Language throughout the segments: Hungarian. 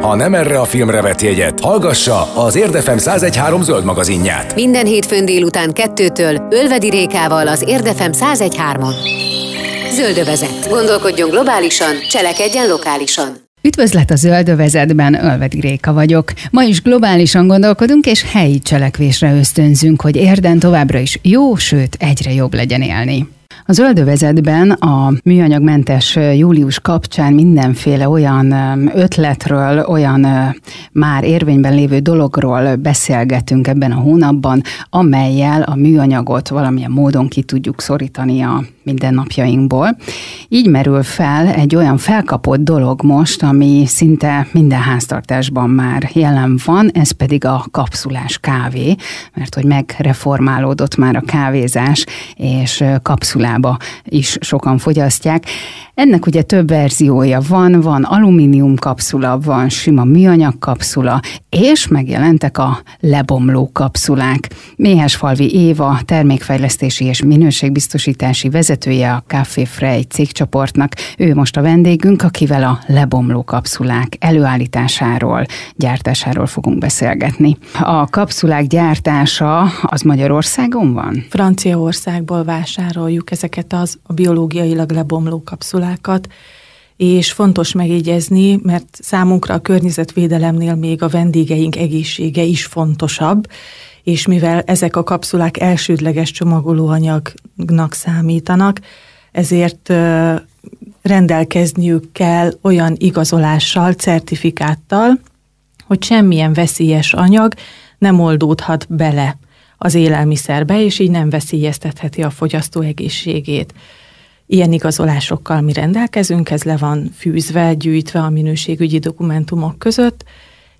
Ha nem erre a filmre vett jegyet, hallgassa az Érdefem 1013 zöld magazinját. Minden hétfőn délután kettőtől Ölvedi Rékával az Érdefem 1013-on. Zöldövezet. Gondolkodjon globálisan, cselekedjen lokálisan. Üdvözlet a Zöldövezetben, Ölvedi Réka vagyok. Ma is globálisan gondolkodunk, és helyi cselekvésre ösztönzünk, hogy érden továbbra is jó, sőt egyre jobb legyen élni. A zöldövezetben a műanyagmentes július kapcsán mindenféle olyan ötletről, olyan már érvényben lévő dologról beszélgetünk ebben a hónapban, amelyel a műanyagot valamilyen módon ki tudjuk szorítani a mindennapjainkból. Így merül fel egy olyan felkapott dolog most, ami szinte minden háztartásban már jelen van, ez pedig a kapszulás kávé, mert hogy megreformálódott már a kávézás, és kapszulába is sokan fogyasztják. Ennek ugye több verziója van, van alumínium kapszula, van sima műanyag kapszula, és megjelentek a lebomló kapszulák. Méhesfalvi Éva, termékfejlesztési és minőségbiztosítási vezetője a Café Frey cégcsoportnak. Ő most a vendégünk, akivel a lebomló kapszulák előállításáról, gyártásáról fogunk beszélgetni. A kapszulák gyártása az Magyarországon van? Franciaországból vásároljuk ezeket az a biológiailag lebomló kapszulákat iskolákat, és fontos megjegyezni, mert számunkra a környezetvédelemnél még a vendégeink egészsége is fontosabb, és mivel ezek a kapszulák elsődleges csomagolóanyagnak számítanak, ezért rendelkezniük kell olyan igazolással, certifikáttal, hogy semmilyen veszélyes anyag nem oldódhat bele az élelmiszerbe, és így nem veszélyeztetheti a fogyasztó egészségét. Ilyen igazolásokkal mi rendelkezünk, ez le van fűzve, gyűjtve a minőségügyi dokumentumok között,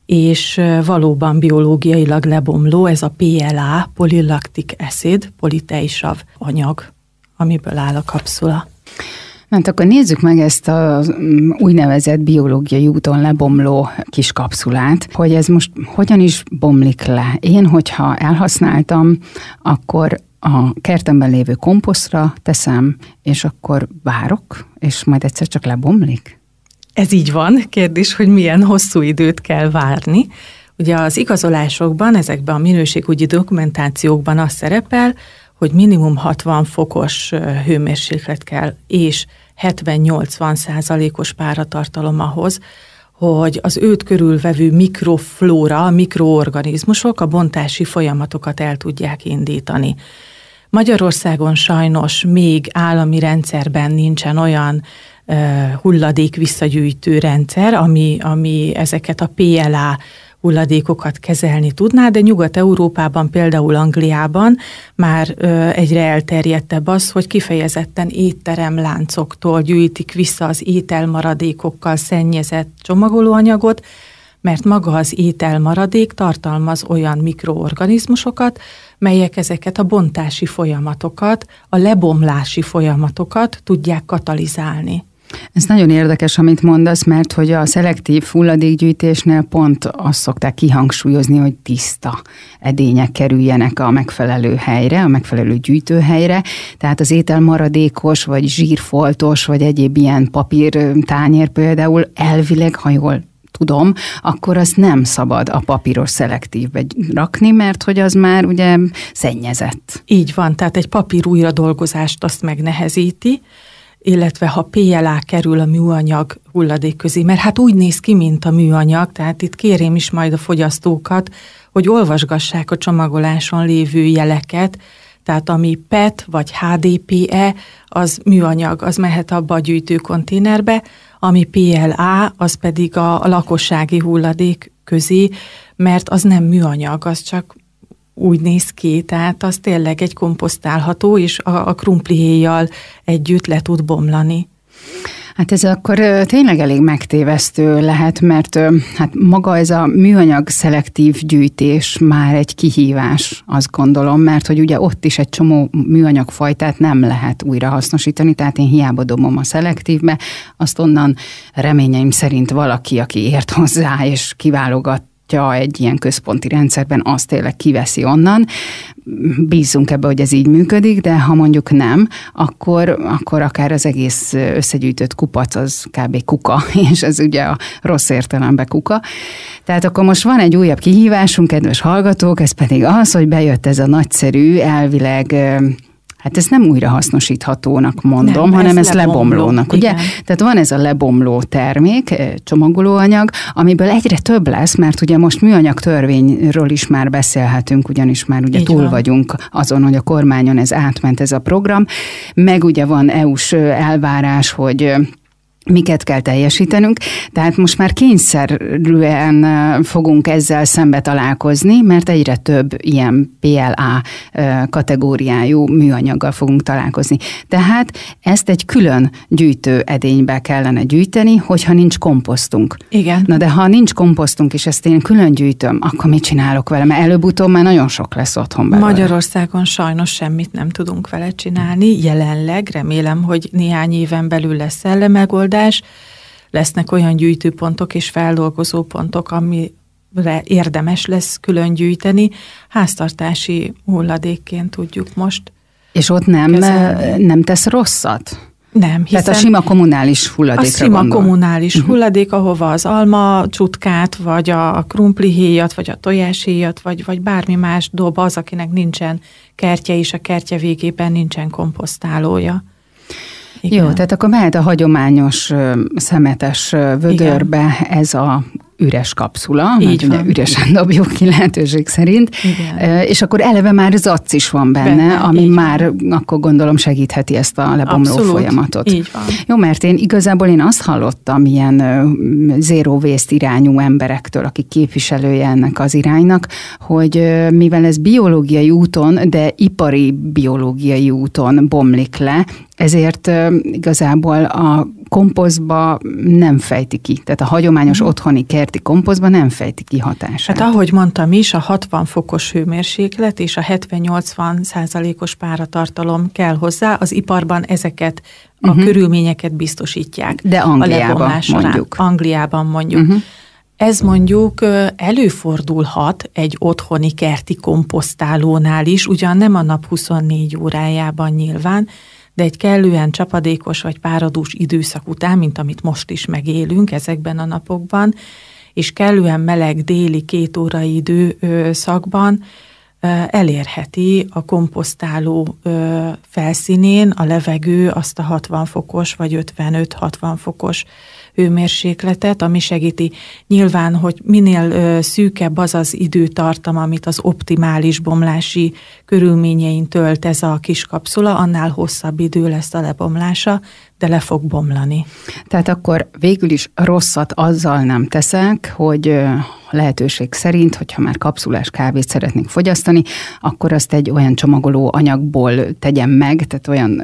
és valóban biológiailag lebomló, ez a PLA, polilaktik acid, politeisav anyag, amiből áll a kapszula. Hát akkor nézzük meg ezt az úgynevezett biológiai úton lebomló kis kapszulát, hogy ez most hogyan is bomlik le. Én, hogyha elhasználtam, akkor a kertemben lévő komposztra teszem, és akkor várok, és majd egyszer csak lebomlik? Ez így van. Kérdés, hogy milyen hosszú időt kell várni. Ugye az igazolásokban, ezekben a minőségügyi dokumentációkban az szerepel, hogy minimum 60 fokos hőmérséklet kell, és 70-80 százalékos páratartalom ahhoz, hogy az őt körülvevő mikroflóra, mikroorganizmusok a bontási folyamatokat el tudják indítani. Magyarországon sajnos még állami rendszerben nincsen olyan hulladék visszagyűjtő rendszer, ami, ami ezeket a PLA hulladékokat kezelni tudná, de Nyugat-Európában, például Angliában már ö, egyre elterjedtebb az, hogy kifejezetten étteremláncoktól gyűjtik vissza az ételmaradékokkal szennyezett csomagolóanyagot, mert maga az ételmaradék tartalmaz olyan mikroorganizmusokat, melyek ezeket a bontási folyamatokat, a lebomlási folyamatokat tudják katalizálni. Ez nagyon érdekes, amit mondasz, mert hogy a szelektív hulladékgyűjtésnél pont azt szokták kihangsúlyozni, hogy tiszta edények kerüljenek a megfelelő helyre, a megfelelő gyűjtőhelyre, tehát az ételmaradékos, vagy zsírfoltos, vagy egyéb ilyen papír tányér például elvileg, ha jól tudom, akkor az nem szabad a papíros szelektívbe rakni, mert hogy az már ugye szennyezett. Így van, tehát egy papír újradolgozást azt megnehezíti, illetve ha PLA kerül a műanyag hulladék közé, mert hát úgy néz ki, mint a műanyag, tehát itt kérém is majd a fogyasztókat, hogy olvasgassák a csomagoláson lévő jeleket, tehát ami PET vagy HDPE, az műanyag, az mehet abba a gyűjtőkonténerbe, ami PLA, az pedig a, a lakossági hulladék közé, mert az nem műanyag, az csak úgy néz ki, tehát az tényleg egy komposztálható, és a, a krumplihéjjal együtt le tud bomlani. Hát ez akkor tényleg elég megtévesztő lehet, mert hát maga ez a műanyag szelektív gyűjtés már egy kihívás, azt gondolom, mert hogy ugye ott is egy csomó műanyagfajtát nem lehet újra hasznosítani, tehát én hiába dobom a szelektívbe, azt onnan reményeim szerint valaki, aki ért hozzá és kiválogat egy ilyen központi rendszerben, azt tényleg kiveszi onnan. Bízunk ebbe, hogy ez így működik, de ha mondjuk nem, akkor, akkor akár az egész összegyűjtött kupac az kb. kuka, és ez ugye a rossz értelemben kuka. Tehát akkor most van egy újabb kihívásunk, kedves hallgatók, ez pedig az, hogy bejött ez a nagyszerű, elvileg Hát ezt nem újra hasznosíthatónak mondom, nem, hanem ez, ez lebomlónak, ugye? Igen. Tehát van ez a lebomló termék, eh, csomagolóanyag, amiből egyre több lesz, mert ugye most műanyag törvényről is már beszélhetünk, ugyanis már ugye Így túl van. vagyunk azon, hogy a kormányon ez átment ez a program, meg ugye van EU-s eh, elvárás, hogy eh, miket kell teljesítenünk. Tehát most már kényszerűen fogunk ezzel szembe találkozni, mert egyre több ilyen PLA kategóriájú műanyaggal fogunk találkozni. Tehát ezt egy külön gyűjtő edénybe kellene gyűjteni, hogyha nincs komposztunk. Igen. Na de ha nincs komposztunk, és ezt én külön gyűjtöm, akkor mit csinálok vele? Mert előbb-utóbb már nagyon sok lesz otthon belőle. Magyarországon sajnos semmit nem tudunk vele csinálni. Jelenleg remélem, hogy néhány éven belül lesz ellemegoldás, megoldás. Lesznek olyan gyűjtőpontok és feldolgozópontok, amire érdemes lesz külön gyűjteni. Háztartási hulladékként tudjuk most És ott nem, nem tesz rosszat? Nem, hiszen... Tehát a sima kommunális hulladékra A sima gondol. kommunális uh-huh. hulladék, ahova az alma csutkát, vagy a héjat, vagy a tojáshéjat, vagy, vagy bármi más dob az, akinek nincsen kertje, és a kertje végében nincsen komposztálója. Igen. Jó, tehát akkor mehet a hagyományos szemetes vödörbe Igen. ez a üres kapszula, Így mert ugye üresen dobjuk ki lehetőség szerint, Igen. és akkor eleve már zac is van benne, benne ami már van. akkor gondolom segítheti ezt a lebomló Abszolút. folyamatot. Így van. Jó, mert én igazából én azt hallottam ilyen zero waste irányú emberektől, akik képviselője ennek az iránynak, hogy mivel ez biológiai úton, de ipari biológiai úton bomlik le, ezért igazából a komposztba nem fejti ki. Tehát a hagyományos mm. otthoni kerti komposztba nem fejti ki hatását. Hát ahogy mondtam is, a 60 fokos hőmérséklet és a 70-80 százalékos páratartalom kell hozzá. Az iparban ezeket a uh-huh. körülményeket biztosítják. De Angliában mondjuk. Angliában mondjuk. Uh-huh. Ez mondjuk előfordulhat egy otthoni kerti komposztálónál is, ugyan nem a nap 24 órájában nyilván, de egy kellően csapadékos vagy páradús időszak után, mint amit most is megélünk ezekben a napokban, és kellően meleg déli két órai időszakban elérheti a komposztáló felszínén a levegő azt a 60 fokos vagy 55-60 fokos hőmérsékletet, ami segíti nyilván, hogy minél szűkebb az az időtartam, amit az optimális bomlási körülményein tölt ez a kis kapszula, annál hosszabb idő lesz a lebomlása, de le fog bomlani. Tehát akkor végül is rosszat azzal nem teszek, hogy lehetőség szerint, hogyha már kapszulás kávét szeretnék fogyasztani, akkor azt egy olyan csomagoló anyagból tegyem meg, tehát olyan,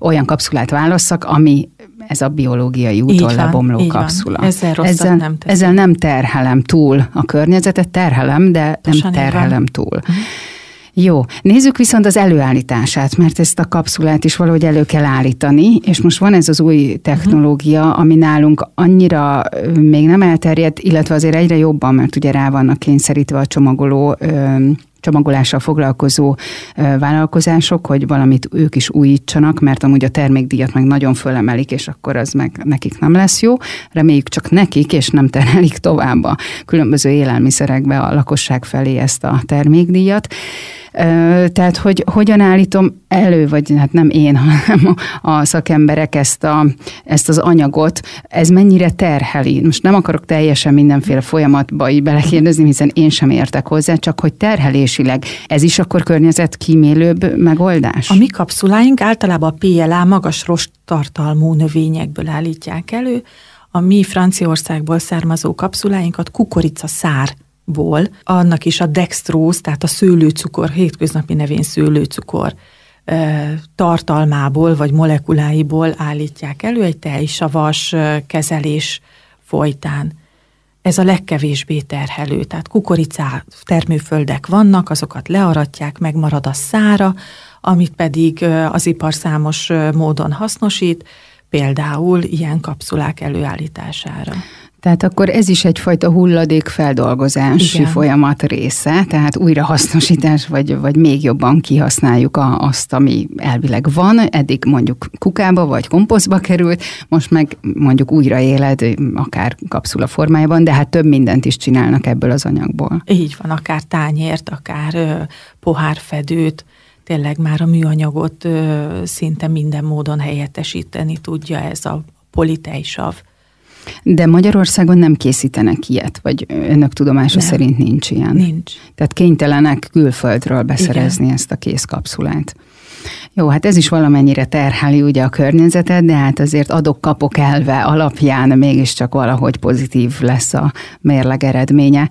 olyan kapszulát válasszak, ami ez a biológiai úton lebomló kapszula. Van. Ezzel, ezzel, nem ezzel nem terhelem túl a környezetet, terhelem, de Pontosan nem terhelem túl. Jó, nézzük viszont az előállítását, mert ezt a kapszulát is valahogy elő kell állítani, és most van ez az új technológia, ami nálunk annyira még nem elterjedt, illetve azért egyre jobban, mert ugye rá vannak kényszerítve a csomagoló csomagolással foglalkozó vállalkozások, hogy valamit ők is újítsanak, mert amúgy a termékdíjat meg nagyon fölemelik, és akkor az meg nekik nem lesz jó. Reméljük csak nekik, és nem terhelik tovább a különböző élelmiszerekbe a lakosság felé ezt a termékdíjat. Tehát, hogy hogyan állítom elő, vagy hát nem én, hanem a szakemberek ezt, a, ezt az anyagot, ez mennyire terheli. Most nem akarok teljesen mindenféle folyamatba így belekérdezni, hiszen én sem értek hozzá, csak hogy terhelésileg ez is akkor környezetkímélőbb megoldás? A mi kapszuláink általában a PLA magas rost tartalmú növényekből állítják elő, a mi Franciaországból származó kapszuláinkat kukorica szár ból, annak is a dextróz, tehát a szőlőcukor, hétköznapi nevén szőlőcukor tartalmából vagy molekuláiból állítják elő egy tejsavas kezelés folytán. Ez a legkevésbé terhelő, tehát kukoricá termőföldek vannak, azokat learatják, megmarad a szára, amit pedig az ipar számos módon hasznosít, például ilyen kapszulák előállítására. Tehát akkor ez is egyfajta hulladékfeldolgozási Igen. folyamat része, tehát újrahasznosítás, vagy, vagy még jobban kihasználjuk a, azt, ami elvileg van, eddig mondjuk kukába vagy komposztba került, most meg mondjuk újraéled, akár kapszula formájában, de hát több mindent is csinálnak ebből az anyagból. Így van, akár tányért, akár ö, pohárfedőt, tényleg már a műanyagot ö, szinte minden módon helyettesíteni tudja ez a politejsav. De Magyarországon nem készítenek ilyet, vagy önök tudomása nem. szerint nincs ilyen? Nincs. Tehát kénytelenek külföldről beszerezni Igen. ezt a készkapszulát. Jó, hát ez is valamennyire terheli ugye a környezetet, de hát azért adok-kapok elve alapján mégiscsak valahogy pozitív lesz a mérleg eredménye.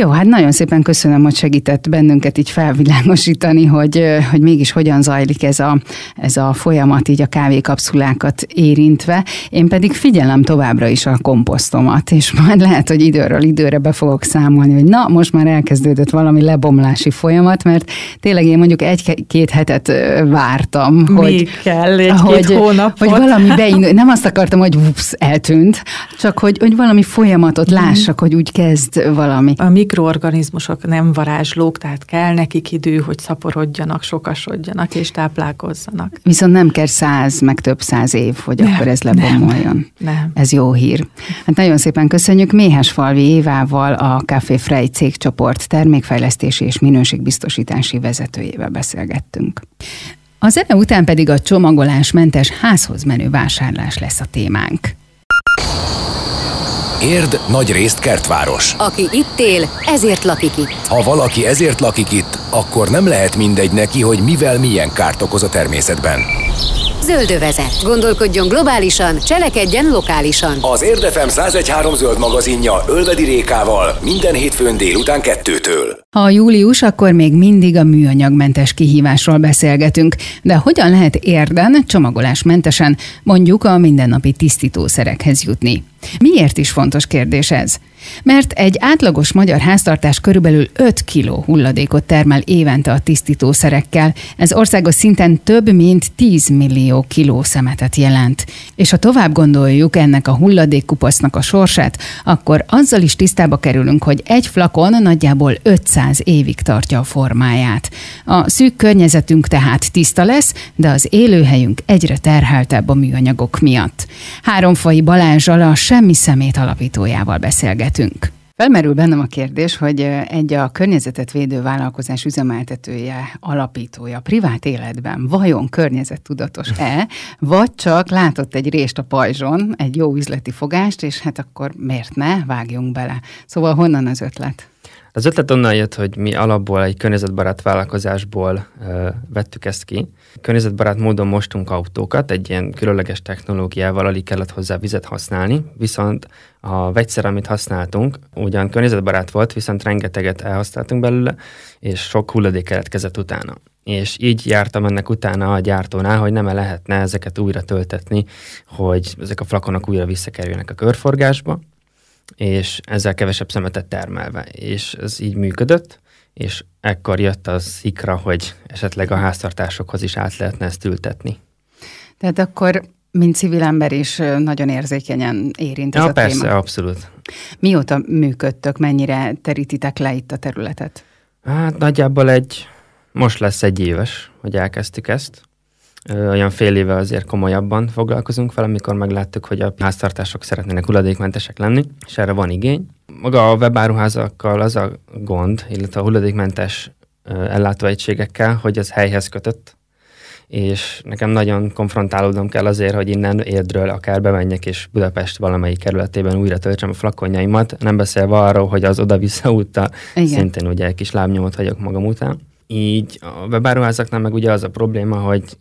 Jó, hát nagyon szépen köszönöm, hogy segített bennünket így felvilágosítani, hogy, hogy mégis hogyan zajlik ez a, ez a folyamat így a kávékapszulákat érintve. Én pedig figyelem továbbra is a komposztomat, és majd lehet, hogy időről időre be fogok számolni, hogy na, most már elkezdődött valami lebomlási folyamat, mert tényleg én mondjuk egy-két hetet vártam. Mi hogy, kell egy-két hogy, hónapot? Hogy valami beindul, nem azt akartam, hogy ups, eltűnt, csak hogy, hogy valami folyamatot lássak, hogy úgy kezd valami. A mikroorganizmusok nem varázslók, tehát kell nekik idő, hogy szaporodjanak, sokasodjanak és táplálkozzanak. Viszont nem kell száz, meg több száz év, hogy nem, akkor ez lebomoljon. Nem, nem. Ez jó hír. Hát nagyon szépen köszönjük Méhes Falvi Évával, a Café Frey cégcsoport termékfejlesztési és minőségbiztosítási vezetőjével beszélgettünk. Az zene után pedig a csomagolásmentes házhoz menő vásárlás lesz a témánk. Érd nagy részt kertváros. Aki itt él, ezért lakik itt. Ha valaki ezért lakik itt, akkor nem lehet mindegy neki, hogy mivel milyen kárt okoz a természetben. Zöldövezet. Gondolkodjon globálisan, cselekedjen lokálisan. Az Érdefem 1013 zöld magazinja Ölvedi Rékával minden hétfőn délután kettőtől. Ha július, akkor még mindig a műanyagmentes kihívásról beszélgetünk, de hogyan lehet érden csomagolásmentesen mondjuk a mindennapi tisztítószerekhez jutni? Miért is fontos kérdés ez? Mert egy átlagos magyar háztartás körülbelül 5 kg hulladékot termel évente a tisztítószerekkel, ez országos szinten több mint 10 millió kiló szemetet jelent. És ha tovább gondoljuk ennek a hulladékkupasznak a sorsát, akkor azzal is tisztába kerülünk, hogy egy flakon nagyjából 500 évig tartja a formáját. A szűk környezetünk tehát tiszta lesz, de az élőhelyünk egyre terheltebb a műanyagok miatt. Háromfai Balázsal a Semmi Szemét alapítójával beszélget beszélgetünk. Felmerül bennem a kérdés, hogy egy a környezetet védő vállalkozás üzemeltetője, alapítója privát életben vajon környezettudatos-e, vagy csak látott egy rést a pajzson, egy jó üzleti fogást, és hát akkor miért ne, vágjunk bele. Szóval honnan az ötlet? Az ötlet onnan jött, hogy mi alapból egy környezetbarát vállalkozásból ö, vettük ezt ki. Környezetbarát módon mostunk autókat, egy ilyen különleges technológiával alig kellett hozzá vizet használni, viszont a vegyszer, amit használtunk, ugyan környezetbarát volt, viszont rengeteget elhasználtunk belőle, és sok hulladék keletkezett utána. És így jártam ennek utána a gyártónál, hogy nem -e lehetne ezeket újra töltetni, hogy ezek a flakonok újra visszakerüljenek a körforgásba, és ezzel kevesebb szemetet termelve. És ez így működött, és ekkor jött az szikra, hogy esetleg a háztartásokhoz is át lehetne ezt ültetni. Tehát akkor, mint civil ember is nagyon érzékenyen érint ez ja, a persze, téma. abszolút. Mióta működtök, mennyire terítitek le itt a területet? Hát nagyjából egy, most lesz egy éves, hogy elkezdtük ezt olyan fél éve azért komolyabban foglalkozunk vele, amikor megláttuk, hogy a háztartások szeretnének hulladékmentesek lenni, és erre van igény. Maga a webáruházakkal az a gond, illetve a hulladékmentes ellátóegységekkel, hogy ez helyhez kötött, és nekem nagyon konfrontálódnom kell azért, hogy innen Érdről akár bemenjek, és Budapest valamelyik kerületében újra töltsem a flakonjaimat, nem beszélve arról, hogy az oda-vissza úttal szintén ugye egy kis lábnyomot hagyok magam után. Így a webáruházaknál meg ugye az a probléma, hogy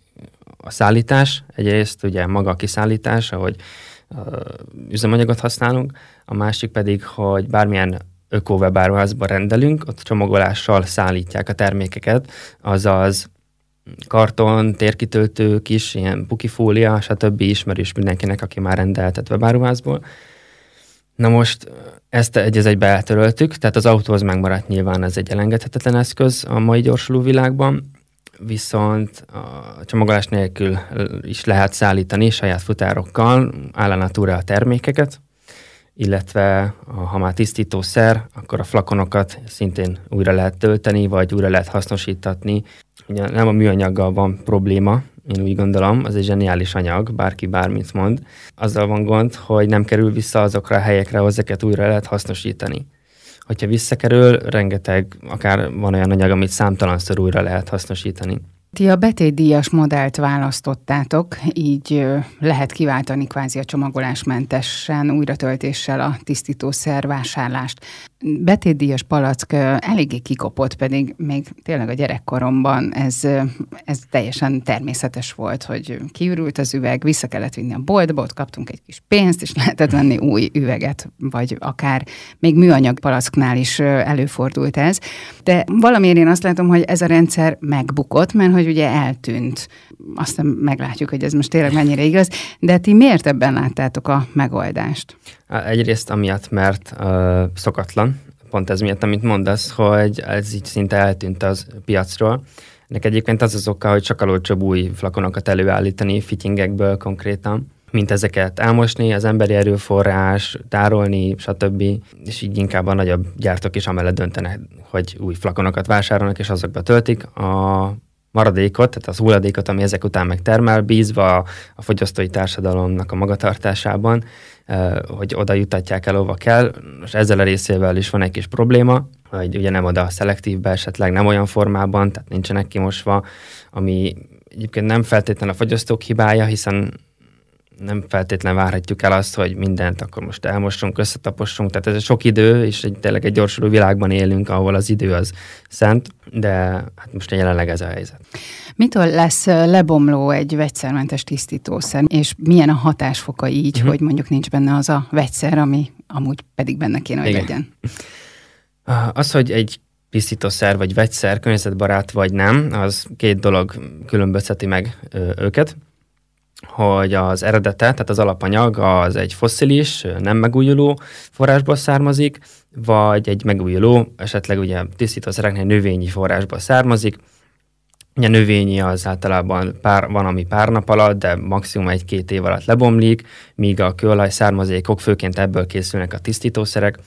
a szállítás, egyrészt ugye maga a kiszállítás, ahogy uh, üzemanyagot használunk, a másik pedig, hogy bármilyen ökowebáruházba rendelünk, ott csomagolással szállítják a termékeket, azaz karton, térkitöltők is, ilyen pukifólia, stb. ismerős mindenkinek, aki már rendeltet webáruházból. Na most ezt egy egybe eltöröltük, tehát az autóhoz megmaradt nyilván ez egy elengedhetetlen eszköz a mai gyorsuló világban, viszont a csomagolás nélkül is lehet szállítani saját futárokkal állanatúra a termékeket, illetve ha már tisztítószer, akkor a flakonokat szintén újra lehet tölteni, vagy újra lehet hasznosítatni. Ugye nem a műanyaggal van probléma, én úgy gondolom, az egy zseniális anyag, bárki bármit mond. Azzal van gond, hogy nem kerül vissza azokra a helyekre, ahol ezeket újra lehet hasznosítani. Hogyha visszakerül, rengeteg, akár van olyan anyag, amit számtalanszor újra lehet hasznosítani. Ti a betétdíjas modellt választottátok, így lehet kiváltani kvázi a csomagolásmentesen újratöltéssel a tisztítószer vásárlást betétdíjas palack eléggé kikopott, pedig még tényleg a gyerekkoromban ez, ez teljesen természetes volt, hogy kiürült az üveg, vissza kellett vinni a boltba, ott kaptunk egy kis pénzt, és lehetett venni új üveget, vagy akár még műanyag palacknál is előfordult ez. De valamiért én azt látom, hogy ez a rendszer megbukott, mert hogy ugye eltűnt. Aztán meglátjuk, hogy ez most tényleg mennyire igaz, de ti miért ebben láttátok a megoldást? Egyrészt amiatt, mert uh, szokatlan, pont ez miatt, amit mondasz, hogy ez így szinte eltűnt az piacról. Ennek egyébként az az oka, hogy sokkal olcsóbb új flakonokat előállítani fittingekből konkrétan, mint ezeket elmosni, az emberi erőforrás, tárolni, stb. És így inkább a nagyobb gyártók is amellett döntenek, hogy új flakonokat vásárolnak, és azokba töltik. A maradékot, tehát az hulladékot, ami ezek után megtermel, bízva a fogyasztói társadalomnak a magatartásában, hogy oda jutatják el, ahova kell. Most ezzel a részével is van egy kis probléma, hogy ugye nem oda szelektívbe, esetleg nem olyan formában, tehát nincsenek kimosva, ami egyébként nem feltétlenül a fogyasztók hibája, hiszen nem feltétlen várhatjuk el azt, hogy mindent akkor most elmossunk, összetapossunk, tehát ez sok idő, és egy, tényleg egy gyorsuló világban élünk, ahol az idő az szent, de hát most jelenleg ez a helyzet. Mitől lesz lebomló egy vegyszermentes tisztítószer, és milyen a hatásfoka így, uh-huh. hogy mondjuk nincs benne az a vegyszer, ami amúgy pedig benne kéne, hogy Igen. legyen? Az, hogy egy tisztítószer vagy vegyszer környezetbarát vagy nem, az két dolog különbözteti meg őket hogy az eredete, tehát az alapanyag az egy fosszilis, nem megújuló forrásból származik, vagy egy megújuló, esetleg ugye tisztítószereknél növényi forrásból származik. Ugye növényi az általában pár, van, ami pár nap alatt, de maximum egy-két év alatt lebomlik, míg a kőolaj származékok, főként ebből készülnek a tisztítószerek,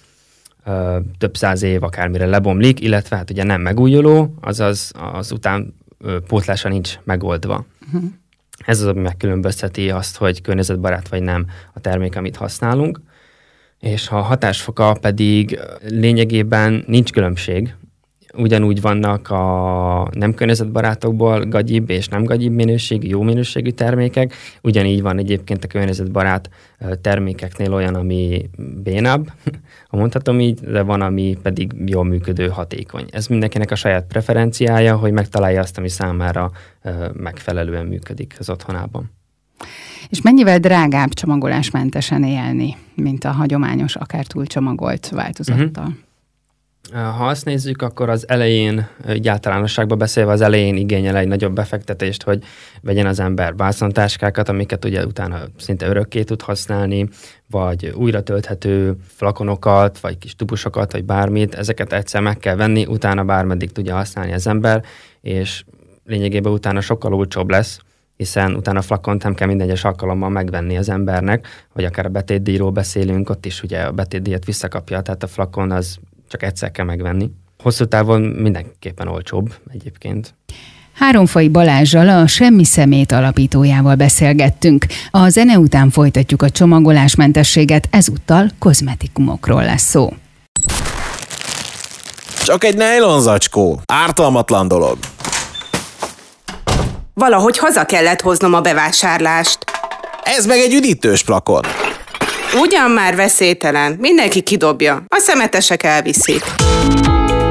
több száz év akármire lebomlik, illetve hát ugye nem megújuló, azaz az után pótlása nincs megoldva. Uh-huh. Ez az, ami megkülönbözteti azt, hogy környezetbarát vagy nem a termék, amit használunk. És a hatásfoka pedig lényegében nincs különbség. Ugyanúgy vannak a nem környezetbarátokból gagyibb és nem gagyibb minőségű, jó minőségű termékek. Ugyanígy van egyébként a környezetbarát termékeknél olyan, ami bénább, ha mondhatom így, de van, ami pedig jól működő, hatékony. Ez mindenkinek a saját preferenciája, hogy megtalálja azt, ami számára megfelelően működik az otthonában. És mennyivel drágább csomagolásmentesen élni, mint a hagyományos, akár túlcsomagolt változattal? Uh-huh. Ha azt nézzük, akkor az elején, így általánosságban beszélve, az elején igényel egy nagyobb befektetést, hogy vegyen az ember vászontáskákat, amiket ugye utána szinte örökké tud használni, vagy újra tölthető flakonokat, vagy kis tubusokat, vagy bármit, ezeket egyszer meg kell venni, utána bármeddig tudja használni az ember, és lényegében utána sokkal olcsóbb lesz, hiszen utána a flakont nem kell minden egyes alkalommal megvenni az embernek, vagy akár a betétdíjról beszélünk, ott is ugye a betétdíjat visszakapja, tehát a flakon az csak egyszer kell megvenni. Hosszú távon mindenképpen olcsóbb egyébként. Háromfai Balázsjal a Semmi Szemét alapítójával beszélgettünk. A zene után folytatjuk a csomagolásmentességet, ezúttal kozmetikumokról lesz szó. Csak egy nejlonzacskó. Ártalmatlan dolog. Valahogy haza kellett hoznom a bevásárlást. Ez meg egy üdítős plakon. Ugyan már veszélytelen, mindenki kidobja, a szemetesek elviszik.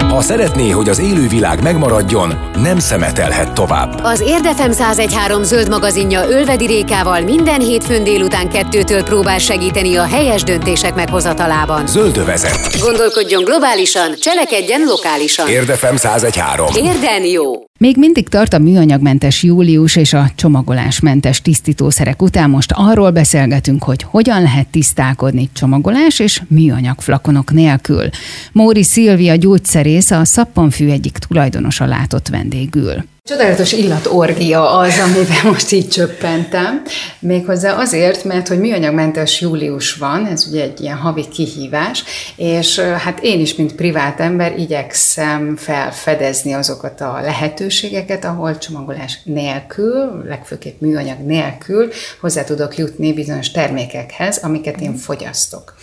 Ha szeretné, hogy az élővilág megmaradjon, nem szemetelhet tovább. Az Érdefem 1013 zöld magazinja Ölvedi Rékával minden hétfőn délután kettőtől próbál segíteni a helyes döntések meghozatalában. Zöldövezet. Gondolkodjon globálisan, cselekedjen lokálisan. Érdefem 1013. Érden jó. Még mindig tart a műanyagmentes július és a csomagolásmentes tisztítószerek után most arról beszélgetünk, hogy hogyan lehet tisztálkodni csomagolás és műanyag flakonok nélkül. Móri Szilvia gyógyszerész a szappanfű egyik tulajdonosa látott vendégül. Csodálatos illatorgia az, amiben most így csöppentem. Méghozzá azért, mert hogy műanyagmentes július van, ez ugye egy ilyen havi kihívás, és hát én is, mint privát ember igyekszem felfedezni azokat a lehetőségeket, ahol csomagolás nélkül, legfőképp műanyag nélkül hozzá tudok jutni bizonyos termékekhez, amiket én fogyasztok.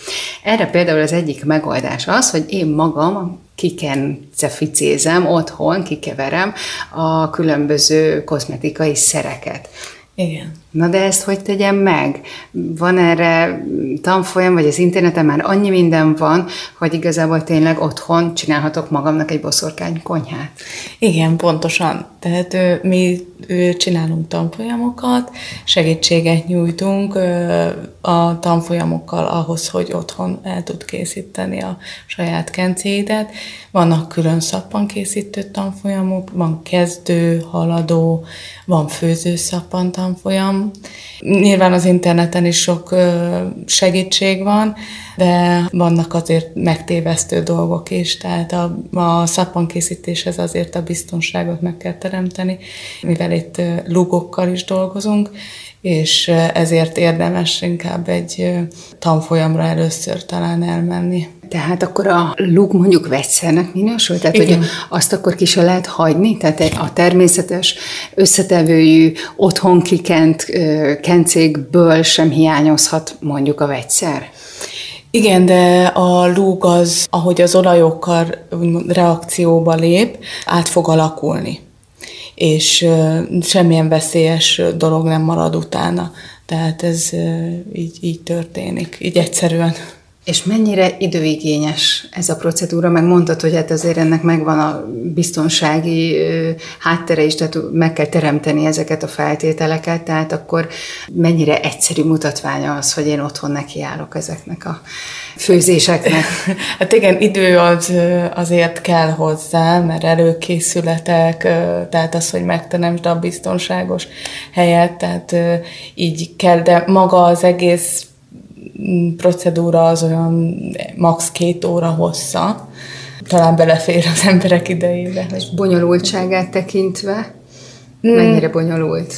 Erre például az egyik megoldás az, hogy én magam kikenceficézem otthon, kikeverem a különböző kozmetikai szereket. Igen. Na de ezt hogy tegyem meg? Van erre tanfolyam, vagy az interneten már annyi minden van, hogy igazából tényleg otthon csinálhatok magamnak egy boszorkány konyhát? Igen, pontosan. Tehát mi csinálunk tanfolyamokat, segítséget nyújtunk a tanfolyamokkal ahhoz, hogy otthon el tud készíteni a saját kencéidet. Vannak külön szappankészítő tanfolyamok, van kezdő, haladó, van főző szappan tanfolyam, Nyilván az interneten is sok segítség van, de vannak azért megtévesztő dolgok is, tehát a, a szappankészítéshez azért a biztonságot meg kell teremteni, mivel itt lugokkal is dolgozunk, és ezért érdemes inkább egy tanfolyamra először talán elmenni. Tehát akkor a lúg mondjuk vegyszernek minősül? Tehát, Igen. hogy azt akkor ki se lehet hagyni? Tehát a természetes összetevőjű, otthon kikent kencékből sem hiányozhat mondjuk a vegyszer? Igen, de a lúg az, ahogy az olajokkal reakcióba lép, át fog alakulni és semmilyen veszélyes dolog nem marad utána. Tehát ez így, így történik, így egyszerűen. És mennyire időigényes ez a procedúra? Meg mondtad, hogy hát azért ennek megvan a biztonsági háttere is, tehát meg kell teremteni ezeket a feltételeket, tehát akkor mennyire egyszerű mutatványa az, hogy én otthon nekiállok ezeknek a főzéseknek? Hát igen, idő az, azért kell hozzá, mert előkészületek, tehát az, hogy megteremtsd a biztonságos helyet, tehát így kell, de maga az egész procedúra az olyan max. két óra hossza, talán belefér az emberek idejébe. És bonyolultságát tekintve, mm. mennyire bonyolult?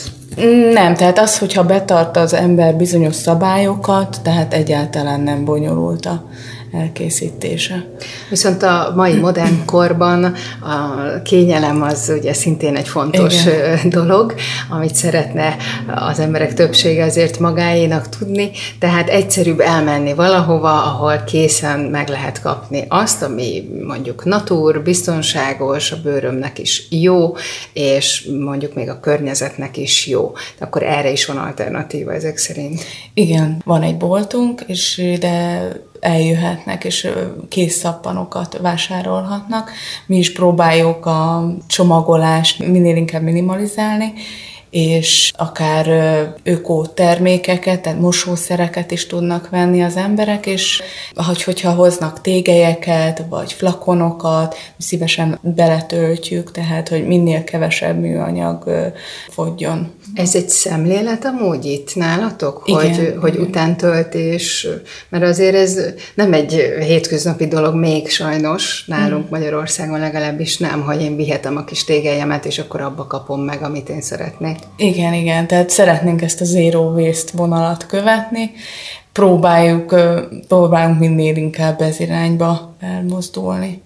Nem, tehát az, hogyha betart az ember bizonyos szabályokat, tehát egyáltalán nem bonyolult a elkészítése. Viszont a mai modern korban a kényelem az ugye szintén egy fontos Igen. dolog, amit szeretne az emberek többsége azért magáénak tudni, tehát egyszerűbb elmenni valahova, ahol készen meg lehet kapni azt, ami mondjuk natúr, biztonságos, a bőrömnek is jó, és mondjuk még a környezetnek is jó. De akkor erre is van alternatíva ezek szerint. Igen, van egy boltunk, és ide eljöhetnek, és kész szappanokat vásárolhatnak. Mi is próbáljuk a csomagolást minél inkább minimalizálni, és akár ökó termékeket, tehát mosószereket is tudnak venni az emberek, és hogy, hogyha hoznak tégelyeket, vagy flakonokat, szívesen beletöltjük, tehát hogy minél kevesebb műanyag fogjon. Ez egy szemlélet amúgy itt nálatok, igen, hogy, igen. hogy utántöltés, mert azért ez nem egy hétköznapi dolog még sajnos, nálunk mm. Magyarországon legalábbis nem, hogy én vihetem a kis tégelyemet, és akkor abba kapom meg, amit én szeretnék. Igen, igen, tehát szeretnénk ezt a zero waste vonalat követni, próbáljuk, próbálunk minél inkább ez irányba elmozdulni.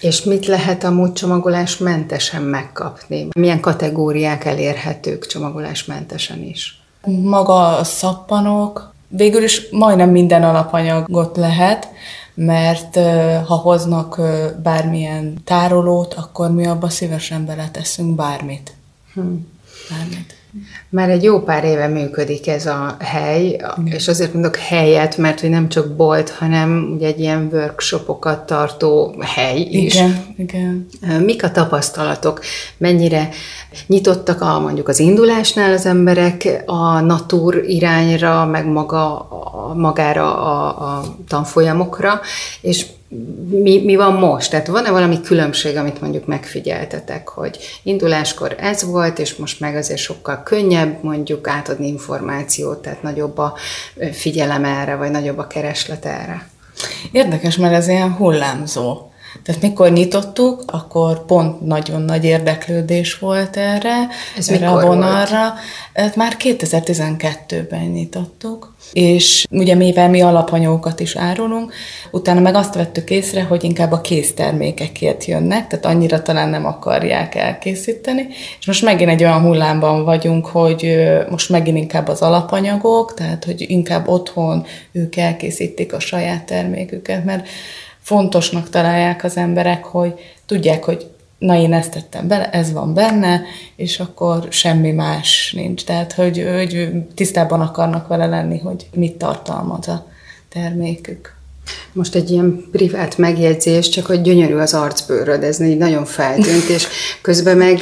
És mit lehet amúgy csomagolásmentesen megkapni? Milyen kategóriák elérhetők csomagolásmentesen is? Maga a szappanok, végül is majdnem minden alapanyagot lehet, mert ha hoznak bármilyen tárolót, akkor mi abba szívesen beleteszünk bármit. Hm. Bármit. Már egy jó pár éve működik ez a hely, igen. és azért mondok helyet, mert hogy nem csak bolt, hanem ugye egy ilyen workshopokat tartó hely is. Igen, igen. Mik a tapasztalatok? Mennyire nyitottak a, mondjuk az indulásnál az emberek a natúr irányra, meg maga, magára a, a tanfolyamokra, és mi, mi van most? Tehát van-e valami különbség, amit mondjuk megfigyeltetek, hogy induláskor ez volt, és most meg azért sokkal könnyebb mondjuk átadni információt, tehát nagyobb a figyelem erre, vagy nagyobb a kereslet erre? Érdekes, mert ez ilyen hullámzó. Tehát mikor nyitottuk, akkor pont nagyon nagy érdeklődés volt erre, Ez erre mikor a vonalra. volt? Már 2012-ben nyitottuk, és ugye mivel mi alapanyagokat is árulunk, utána meg azt vettük észre, hogy inkább a késztermékekért jönnek, tehát annyira talán nem akarják elkészíteni, és most megint egy olyan hullámban vagyunk, hogy most megint inkább az alapanyagok, tehát hogy inkább otthon ők elkészítik a saját terméküket, mert fontosnak találják az emberek, hogy tudják, hogy na én ezt tettem bele, ez van benne, és akkor semmi más nincs. Tehát, hogy, hogy tisztában akarnak vele lenni, hogy mit tartalmaz a termékük. Most egy ilyen privát megjegyzés, csak hogy gyönyörű az arcbőröd, ez így nagyon feltűnt, és közben meg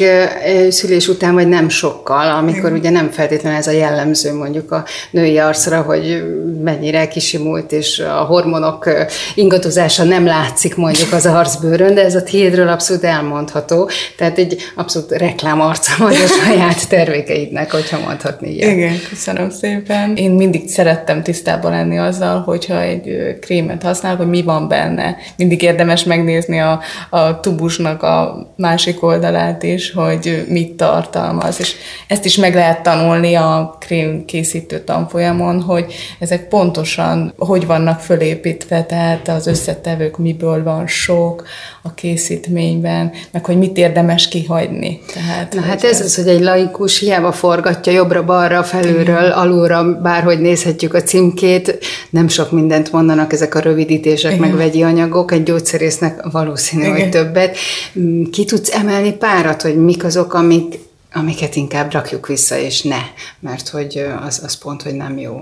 szülés után vagy nem sokkal, amikor ugye nem feltétlenül ez a jellemző mondjuk a női arcra, hogy mennyire kisimult, és a hormonok ö, ingadozása nem látszik mondjuk az arcbőrön, de ez a tiédről abszolút elmondható, tehát egy abszolút reklámarca vagy a saját termékeidnek, hogyha mondhatni ilyen. Igen, köszönöm szépen. Én mindig szerettem tisztában lenni azzal, hogyha egy ö, krémet használok, hogy mi van benne. Mindig érdemes megnézni a, a tubusnak a másik oldalát is, hogy mit tartalmaz. És ezt is meg lehet tanulni a krém készítő tanfolyamon, hogy ezek pontosan hogy vannak fölépítve, tehát az összetevők miből van sok a készítményben, meg hogy mit érdemes kihagyni. Tehát, Na hát ez az, hogy egy laikus hiába forgatja jobbra-balra, felülről, alulra, bárhogy nézhetjük a címkét, nem sok mindent mondanak ezek a rövidítések, Igen. meg vegyi anyagok, egy gyógyszerésznek valószínű, Igen. hogy többet. Mm, Ki tudsz emelni párat, hogy mik azok, amik, amiket inkább rakjuk vissza, és ne, mert hogy az, az pont, hogy nem jó.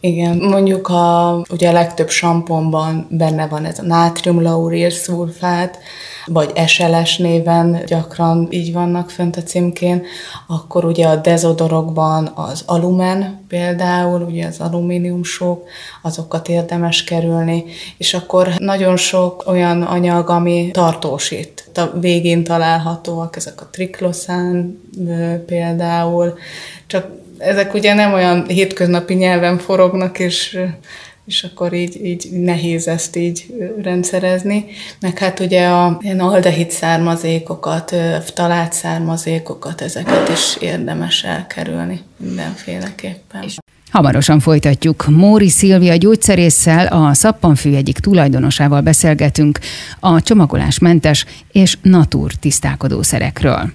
Igen, mondjuk a, ugye a legtöbb samponban benne van ez a nátriumlauril szulfát, vagy SLS néven gyakran így vannak fönt a címkén, akkor ugye a dezodorokban az alumen például, ugye az alumíniumsók, azokat érdemes kerülni, és akkor nagyon sok olyan anyag, ami tartósít. A végén találhatóak ezek a trikloszán ö, például, csak ezek ugye nem olyan hétköznapi nyelven forognak, és és akkor így, így nehéz ezt így rendszerezni. Meg hát ugye a ilyen aldehid származékokat, ö, ftalát származékokat, ezeket is érdemes elkerülni mindenféleképpen. Hamarosan folytatjuk. Móri Szilvia gyógyszerésszel, a Szappanfű egyik tulajdonosával beszélgetünk a csomagolásmentes és natúr tisztálkodószerekről.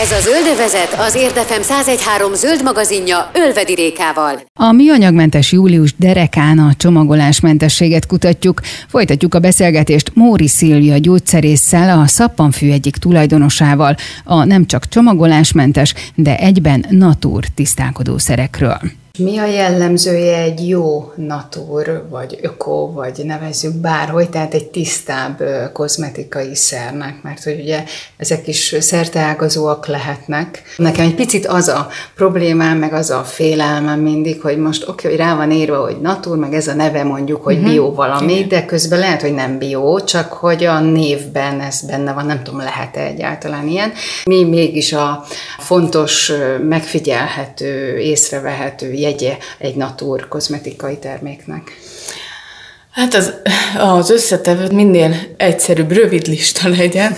Ez a Zöldövezet az Érdefem 1013 zöld magazinja Ölvedi Rékával. A műanyagmentes július derekán a csomagolásmentességet kutatjuk. Folytatjuk a beszélgetést Móri Szilvia gyógyszerésszel, a Szappanfű egyik tulajdonosával, a nem csak csomagolásmentes, de egyben natúr tisztálkodószerekről. Mi a jellemzője egy jó natúr, vagy öko, vagy nevezzük bárhogy, tehát egy tisztább kozmetikai szernek, mert hogy ugye ezek is szerteágazóak lehetnek. Nekem egy picit az a problémám, meg az a félelmem mindig, hogy most oké, hogy rá van írva, hogy natúr, meg ez a neve mondjuk, hogy uh-huh. bio valami, de közben lehet, hogy nem bio, csak hogy a névben ez benne van, nem tudom, lehet-e egyáltalán ilyen. Mi mégis a fontos, megfigyelhető, észrevehető jegye egy natúr kozmetikai terméknek? Hát az, az összetevő minél egyszerűbb, rövid lista legyen,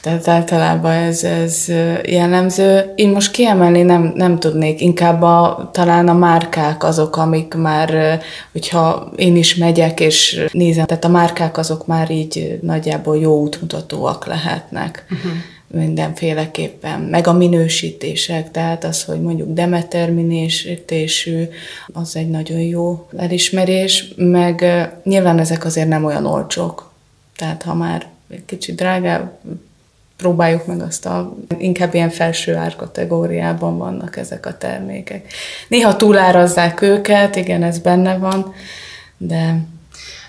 tehát általában ez, ez jellemző. Én most kiemelni nem, nem tudnék, inkább a, talán a márkák azok, amik már, hogyha én is megyek és nézem, tehát a márkák azok már így nagyjából jó útmutatóak lehetnek. Uh-huh mindenféleképpen, meg a minősítések, tehát az, hogy mondjuk Demeter minősítésű, az egy nagyon jó elismerés, meg nyilván ezek azért nem olyan olcsók, tehát ha már egy kicsit drágább, próbáljuk meg azt a, inkább ilyen felső árkategóriában vannak ezek a termékek. Néha túlárazzák őket, igen, ez benne van, de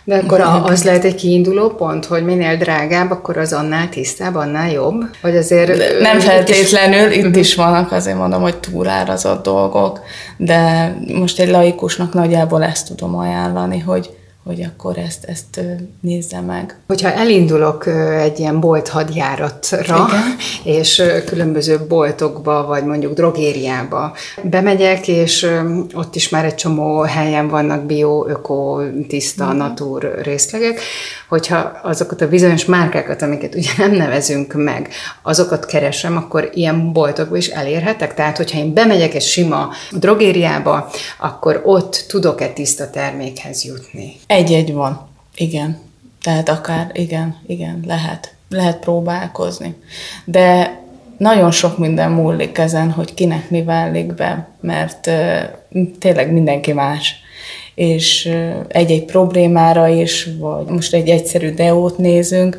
De akkor a, az lehet egy kiinduló pont, hogy minél drágább, akkor az annál tisztább, annál jobb? Vagy azért... De nem feltétlenül, itt is vannak azért mondom, hogy túlárazott dolgok, de most egy laikusnak nagyjából ezt tudom ajánlani, hogy hogy akkor ezt, ezt nézze meg. Hogyha elindulok egy ilyen bolt hadjáratra, Igen. és különböző boltokba, vagy mondjuk drogériába bemegyek, és ott is már egy csomó helyen vannak bio, öko, tiszta, Igen. natur részlegek, hogyha azokat a bizonyos márkákat, amiket ugye nem nevezünk meg, azokat keresem, akkor ilyen boltokba is elérhetek? Tehát, hogyha én bemegyek egy sima drogériába, akkor ott tudok-e tiszta termékhez jutni? Egy-egy van, igen. Tehát akár, igen, igen, lehet. Lehet próbálkozni. De nagyon sok minden múlik ezen, hogy kinek mi válik be, mert uh, tényleg mindenki más. És uh, egy-egy problémára is, vagy most egy egyszerű deót nézünk,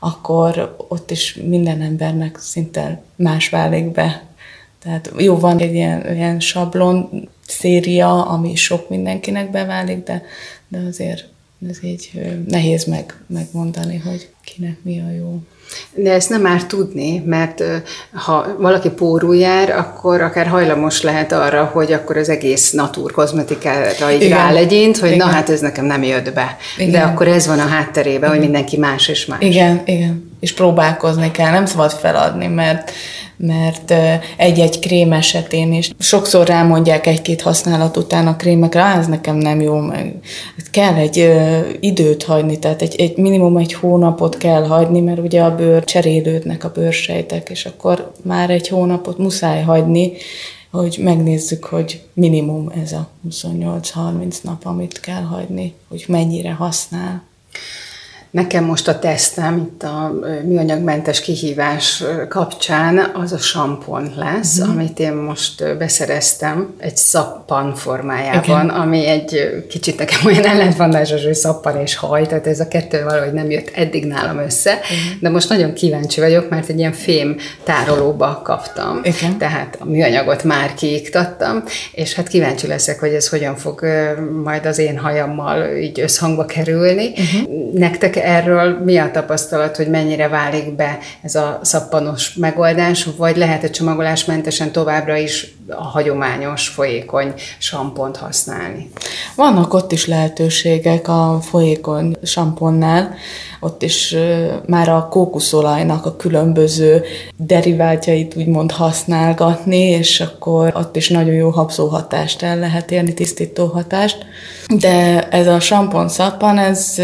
akkor ott is minden embernek szinte más válik be. Tehát jó, van egy ilyen, ilyen sablon széria, ami sok mindenkinek beválik, de, de azért ez így nehéz meg, megmondani, hogy kinek mi a jó. De ezt nem már tudni, mert ha valaki pórul jár, akkor akár hajlamos lehet arra, hogy akkor az egész natúr kozmetikára így rálegyint, hogy igen. na hát ez nekem nem jött be. Igen. De akkor ez van a hátterében, igen. hogy mindenki más és más. Igen, igen. És próbálkozni kell, nem szabad feladni, mert mert egy-egy krém esetén is sokszor rámondják egy-két használat után a krémekre, ah, ez nekem nem jó, meg kell egy ö, időt hagyni, tehát egy, egy minimum egy hónapot kell hagyni, mert ugye a bőr cserélődnek a bőrsejtek, és akkor már egy hónapot muszáj hagyni, hogy megnézzük, hogy minimum ez a 28-30 nap, amit kell hagyni, hogy mennyire használ. Nekem most a tesztem itt a műanyagmentes kihívás kapcsán az a sampon lesz, mm. amit én most beszereztem egy szappan formájában, Igen. ami egy kicsit nekem olyan ellentmondásos, hogy szappan és haj, tehát ez a kettő valahogy nem jött eddig nálam össze, Igen. de most nagyon kíváncsi vagyok, mert egy ilyen fém tárolóba kaptam, Igen. tehát a műanyagot már kiiktattam, és hát kíváncsi leszek, hogy ez hogyan fog majd az én hajammal így összhangba kerülni. Uh-huh. Nektek erről mi a tapasztalat, hogy mennyire válik be ez a szappanos megoldás, vagy lehet-e csomagolásmentesen továbbra is a hagyományos, folyékony sampont használni? Vannak ott is lehetőségek a folyékony samponnál, ott is már a kókuszolajnak a különböző deriváltjait úgymond használgatni, és akkor ott is nagyon jó habzó hatást el lehet érni, tisztító hatást. De ez a sampon szappan, ez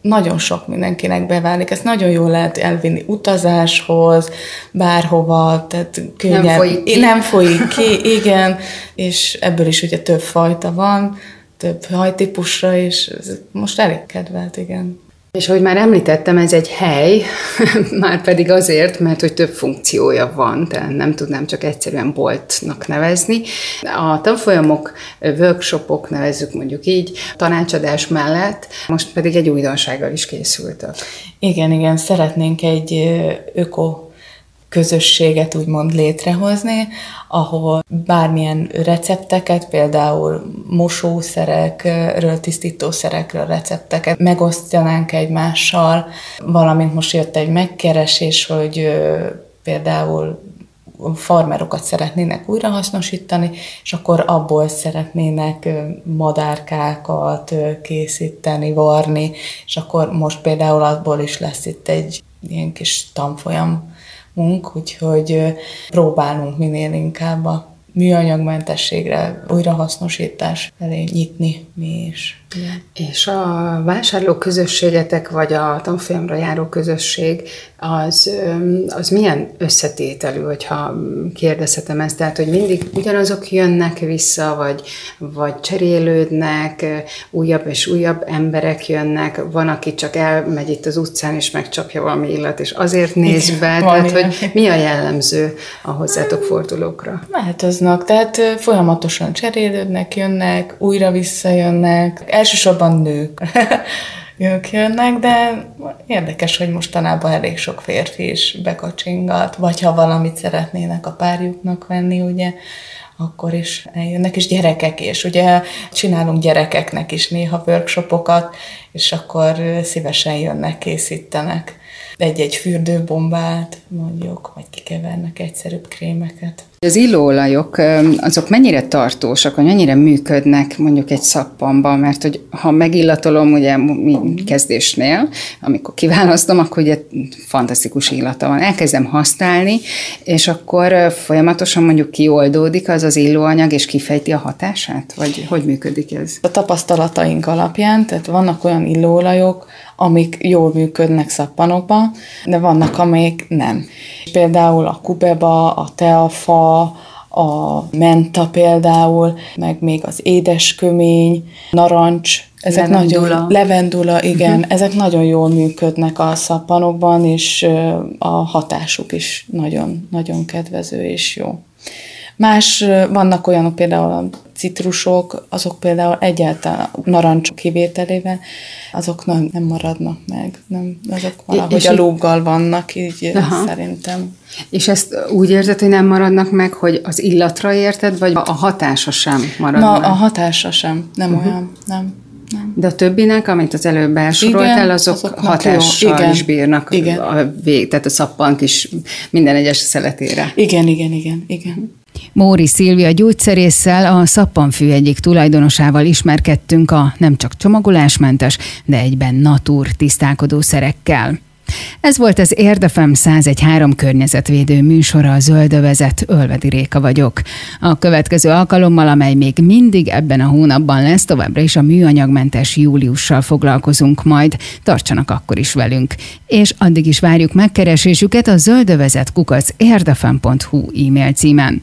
nagyon sok mindenkinek beválik. Ezt nagyon jól lehet elvinni utazáshoz, bárhova, tehát könnyen. Nem folyik ki. Nem folyik ki, igen, és ebből is ugye több fajta van, több hajtípusra, és ez most elég kedvelt, igen. És ahogy már említettem, ez egy hely, már pedig azért, mert hogy több funkciója van, tehát nem tudnám csak egyszerűen boltnak nevezni. A tanfolyamok, workshopok, nevezzük mondjuk így, tanácsadás mellett most pedig egy újdonsággal is készültek. Igen, igen, szeretnénk egy öko közösséget úgymond létrehozni, ahol bármilyen recepteket, például mosószerekről, tisztítószerekről recepteket megosztjanánk egymással, valamint most jött egy megkeresés, hogy például farmerokat szeretnének újrahasznosítani, és akkor abból szeretnének madárkákat készíteni, varni, és akkor most például abból is lesz itt egy ilyen kis tanfolyam munk, úgyhogy próbálunk minél inkább a műanyagmentességre, újrahasznosítás felé nyitni mi is. Igen. És a vásárló közösségetek, vagy a tanfolyamra járó közösség, az, az milyen összetételű, hogyha kérdezhetem ezt, tehát, hogy mindig ugyanazok jönnek vissza, vagy, vagy cserélődnek, újabb és újabb emberek jönnek, van, aki csak elmegy itt az utcán, és megcsapja valami illat, és azért néz be, Igen, tehát, hogy mi a jellemző a hozzátok fordulókra? Változnak, tehát folyamatosan cserélődnek, jönnek, újra visszajönnek, elsősorban nők. ők jönnek, de érdekes, hogy mostanában elég sok férfi is bekacsingat, vagy ha valamit szeretnének a párjuknak venni, ugye, akkor is eljönnek, és gyerekek is. Ugye csinálunk gyerekeknek is néha workshopokat, és akkor szívesen jönnek, készítenek. Egy-egy fürdőbombát mondjuk, vagy kikevernek egyszerűbb krémeket. Az illóolajok azok mennyire tartósak, vagy mennyire működnek mondjuk egy szappanban, mert hogy ha megillatolom ugye mi kezdésnél, amikor kiválasztom, akkor ugye fantasztikus illata van. Elkezdem használni, és akkor folyamatosan mondjuk kioldódik az az illóanyag, és kifejti a hatását? Vagy hogy működik ez? A tapasztalataink alapján, tehát vannak olyan illóolajok, amik jól működnek szappanokban, de vannak, amik nem. Például a kubeba, a teafa, a menta például, meg még az édeskömény, narancs, ezek levendula. nagyon, levendula, igen, uh-huh. ezek nagyon jól működnek a szappanokban, és a hatásuk is nagyon, nagyon kedvező és jó. Más vannak olyanok például a citrusok, azok például egyáltalán narancs kivételével, azok nem, nem maradnak meg. Nem, azok valahogy és a lóggal vannak, így aha. szerintem. És ezt úgy érzed, hogy nem maradnak meg, hogy az illatra érted, vagy a hatása sem marad Na, meg? a hatása sem, nem uh-huh. olyan, nem. Nem. De a többinek, amit az előbb elsoroltál, azok azoknak hatással igen, is bírnak igen. a vég, tehát a szappank is minden egyes szeletére. Igen, igen, igen, igen. Móri Szilvia gyógyszerésszel, a Szappanfű egyik tulajdonosával ismerkedtünk a nem csak csomagolásmentes, de egyben natúr tisztálkodó szerekkel. Ez volt az Érdefem 101.3 környezetvédő műsora, a Zöldövezet, Ölvedi Réka vagyok. A következő alkalommal, amely még mindig ebben a hónapban lesz, továbbra is a műanyagmentes júliussal foglalkozunk majd. Tartsanak akkor is velünk. És addig is várjuk megkeresésüket a zöldövezet kukac érdefem.hu e-mail címen.